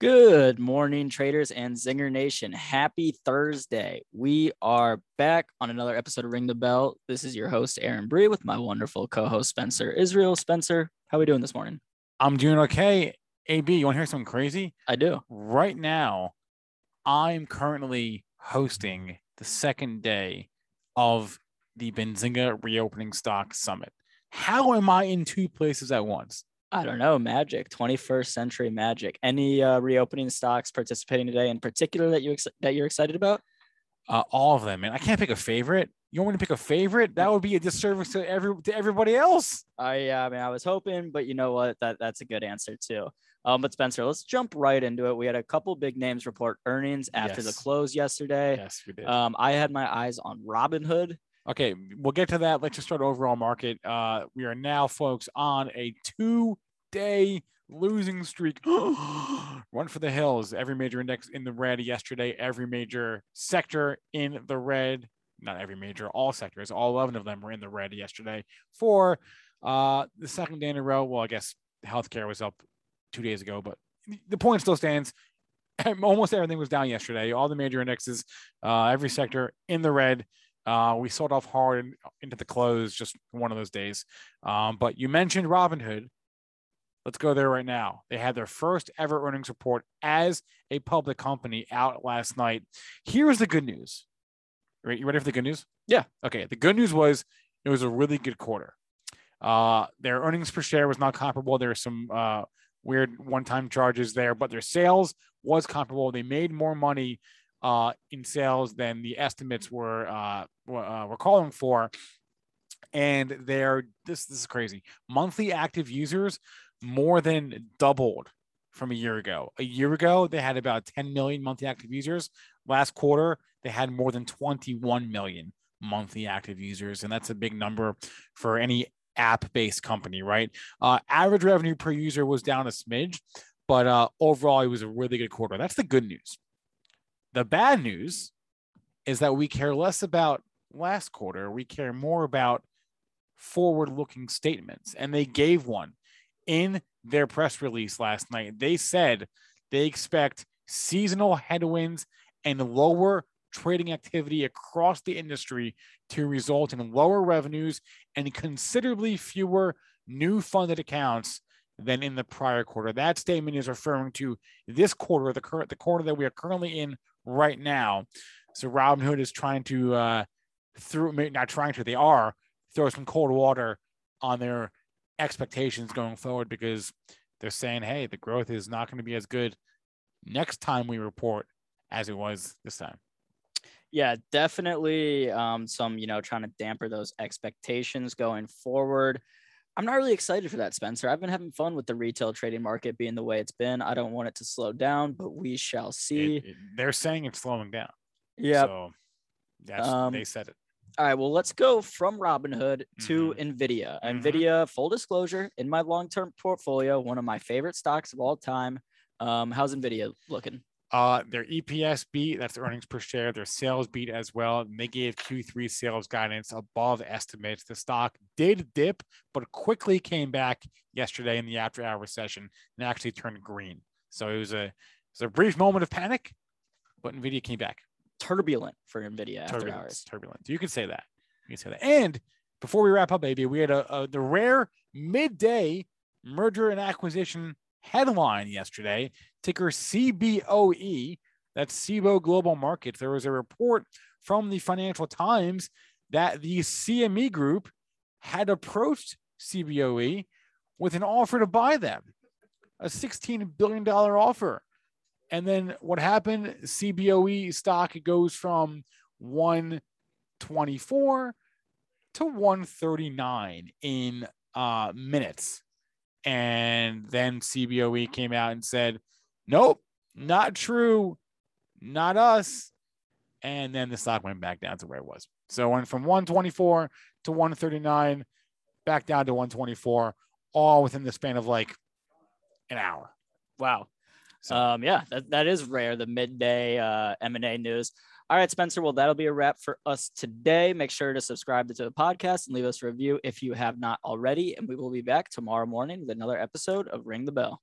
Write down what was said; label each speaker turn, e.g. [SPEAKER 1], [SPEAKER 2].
[SPEAKER 1] Good morning, traders and Zinger Nation. Happy Thursday. We are back on another episode of Ring the Bell. This is your host, Aaron Bry, with my wonderful co host, Spencer Israel. Spencer, how are we doing this morning?
[SPEAKER 2] I'm doing okay. AB, you want to hear something crazy?
[SPEAKER 1] I do.
[SPEAKER 2] Right now, I'm currently hosting the second day of the Benzinga Reopening Stock Summit. How am I in two places at once?
[SPEAKER 1] I don't know, magic, 21st century magic. Any uh, reopening stocks participating today in particular that you ex- that you're excited about?
[SPEAKER 2] Uh, all of them, man. I can't pick a favorite. You want me to pick a favorite? That would be a disservice to every to everybody else.
[SPEAKER 1] I, I mean, I was hoping, but you know what? That that's a good answer too. Um, but Spencer, let's jump right into it. We had a couple big names report earnings after
[SPEAKER 2] Yes.
[SPEAKER 1] the close yesterday.
[SPEAKER 2] Yes, we did.
[SPEAKER 1] Um, I had my eyes on Robinhood.
[SPEAKER 2] Okay, we'll get to that. Let's just start overall market. Uh, we are now, folks, on a two-day losing streak. Run for the hills. Every major index in the red yesterday. Every major sector in the red. Not every major, all sectors. All 11 of them were in the red yesterday for uh, the second day in a row. Well, I guess healthcare was up two days ago, but the point still stands. Almost everything was down yesterday. All the major indexes, uh, every sector in the red. Uh, we sold off hard into the close, just one of those days. Um, but you mentioned Robinhood. Let's go there right now. They had their first ever earnings report as a public company out last night. Here's the good news. Right, you ready for the good news?
[SPEAKER 1] Yeah.
[SPEAKER 2] Okay. The good news was it was a really good quarter. Uh, their earnings per share was not comparable. There were some uh, weird one-time charges there, but their sales was comparable. They made more money uh, in sales than the estimates were uh, were, uh, were calling for. And their this this is crazy. Monthly active users more than doubled from a year ago. A year ago, they had about 10 million monthly active users. Last quarter, they had more than 21 million monthly active users, and that's a big number for any app-based company, right? Uh, average revenue per user was down a smidge, but uh, overall, it was a really good quarter. That's the good news. The bad news is that we care less about last quarter. We care more about forward looking statements. And they gave one in their press release last night. They said they expect seasonal headwinds and lower trading activity across the industry to result in lower revenues and considerably fewer new funded accounts than in the prior quarter. That statement is referring to this quarter, the current the quarter that we are currently in right now. So Robinhood is trying to uh through not trying to, they are throw some cold water on their expectations going forward because they're saying, hey, the growth is not going to be as good next time we report as it was this time.
[SPEAKER 1] Yeah, definitely um, some, you know, trying to damper those expectations going forward. I'm not really excited for that, Spencer. I've been having fun with the retail trading market being the way it's been. I don't want it to slow down, but we shall see.
[SPEAKER 2] It- it- they're saying it's slowing down.
[SPEAKER 1] yeah.
[SPEAKER 2] So that's
[SPEAKER 1] Um,
[SPEAKER 2] they said it.
[SPEAKER 1] All right. Well, let's go from Robinhood to Nvidia.
[SPEAKER 2] Mhm.
[SPEAKER 1] Nvidia, full disclosure, in my long-term portfolio, one of my favorite stocks of all time. Um, how's Nvidia looking?
[SPEAKER 2] Uh, their EPS beat, that's earnings per share. Their sales beat as well. And they gave Q3 sales guidance above estimates. The stock did dip, but quickly came back yesterday in the after hour session and actually turned green. So it was a it was a brief moment of panic, but Nvidia came back.
[SPEAKER 1] Turbulent for Nvidia after
[SPEAKER 2] Turbulence,
[SPEAKER 1] hours.
[SPEAKER 2] turbulent. You can say that. You could say that. And before we wrap up, baby, we had a, a the rare midday merger and acquisition headline yesterday. Ticker CBOE. That's CBOE Global Markets. There was a report from the Financial Times that the CME Group had approached CBOE with an offer to buy them, a $16 billion offer. And then what happened? CBOE stock goes from 124 to 139 in uh, minutes. And then CBOE came out and said, nope, not true, not us. And then the stock went back down to where it was. So it went from 124 to 139, back down to 124, all within the span of like an hour.
[SPEAKER 1] Wow.
[SPEAKER 2] So
[SPEAKER 1] Um, yeah, that, that is rare. The midday uh, M&A news. All right, Spencer. Well, that'll be a wrap for us today. Make sure to subscribe to the podcast and leave us a review if you have not already. And we will be back tomorrow morning with another episode of Ring the Bell.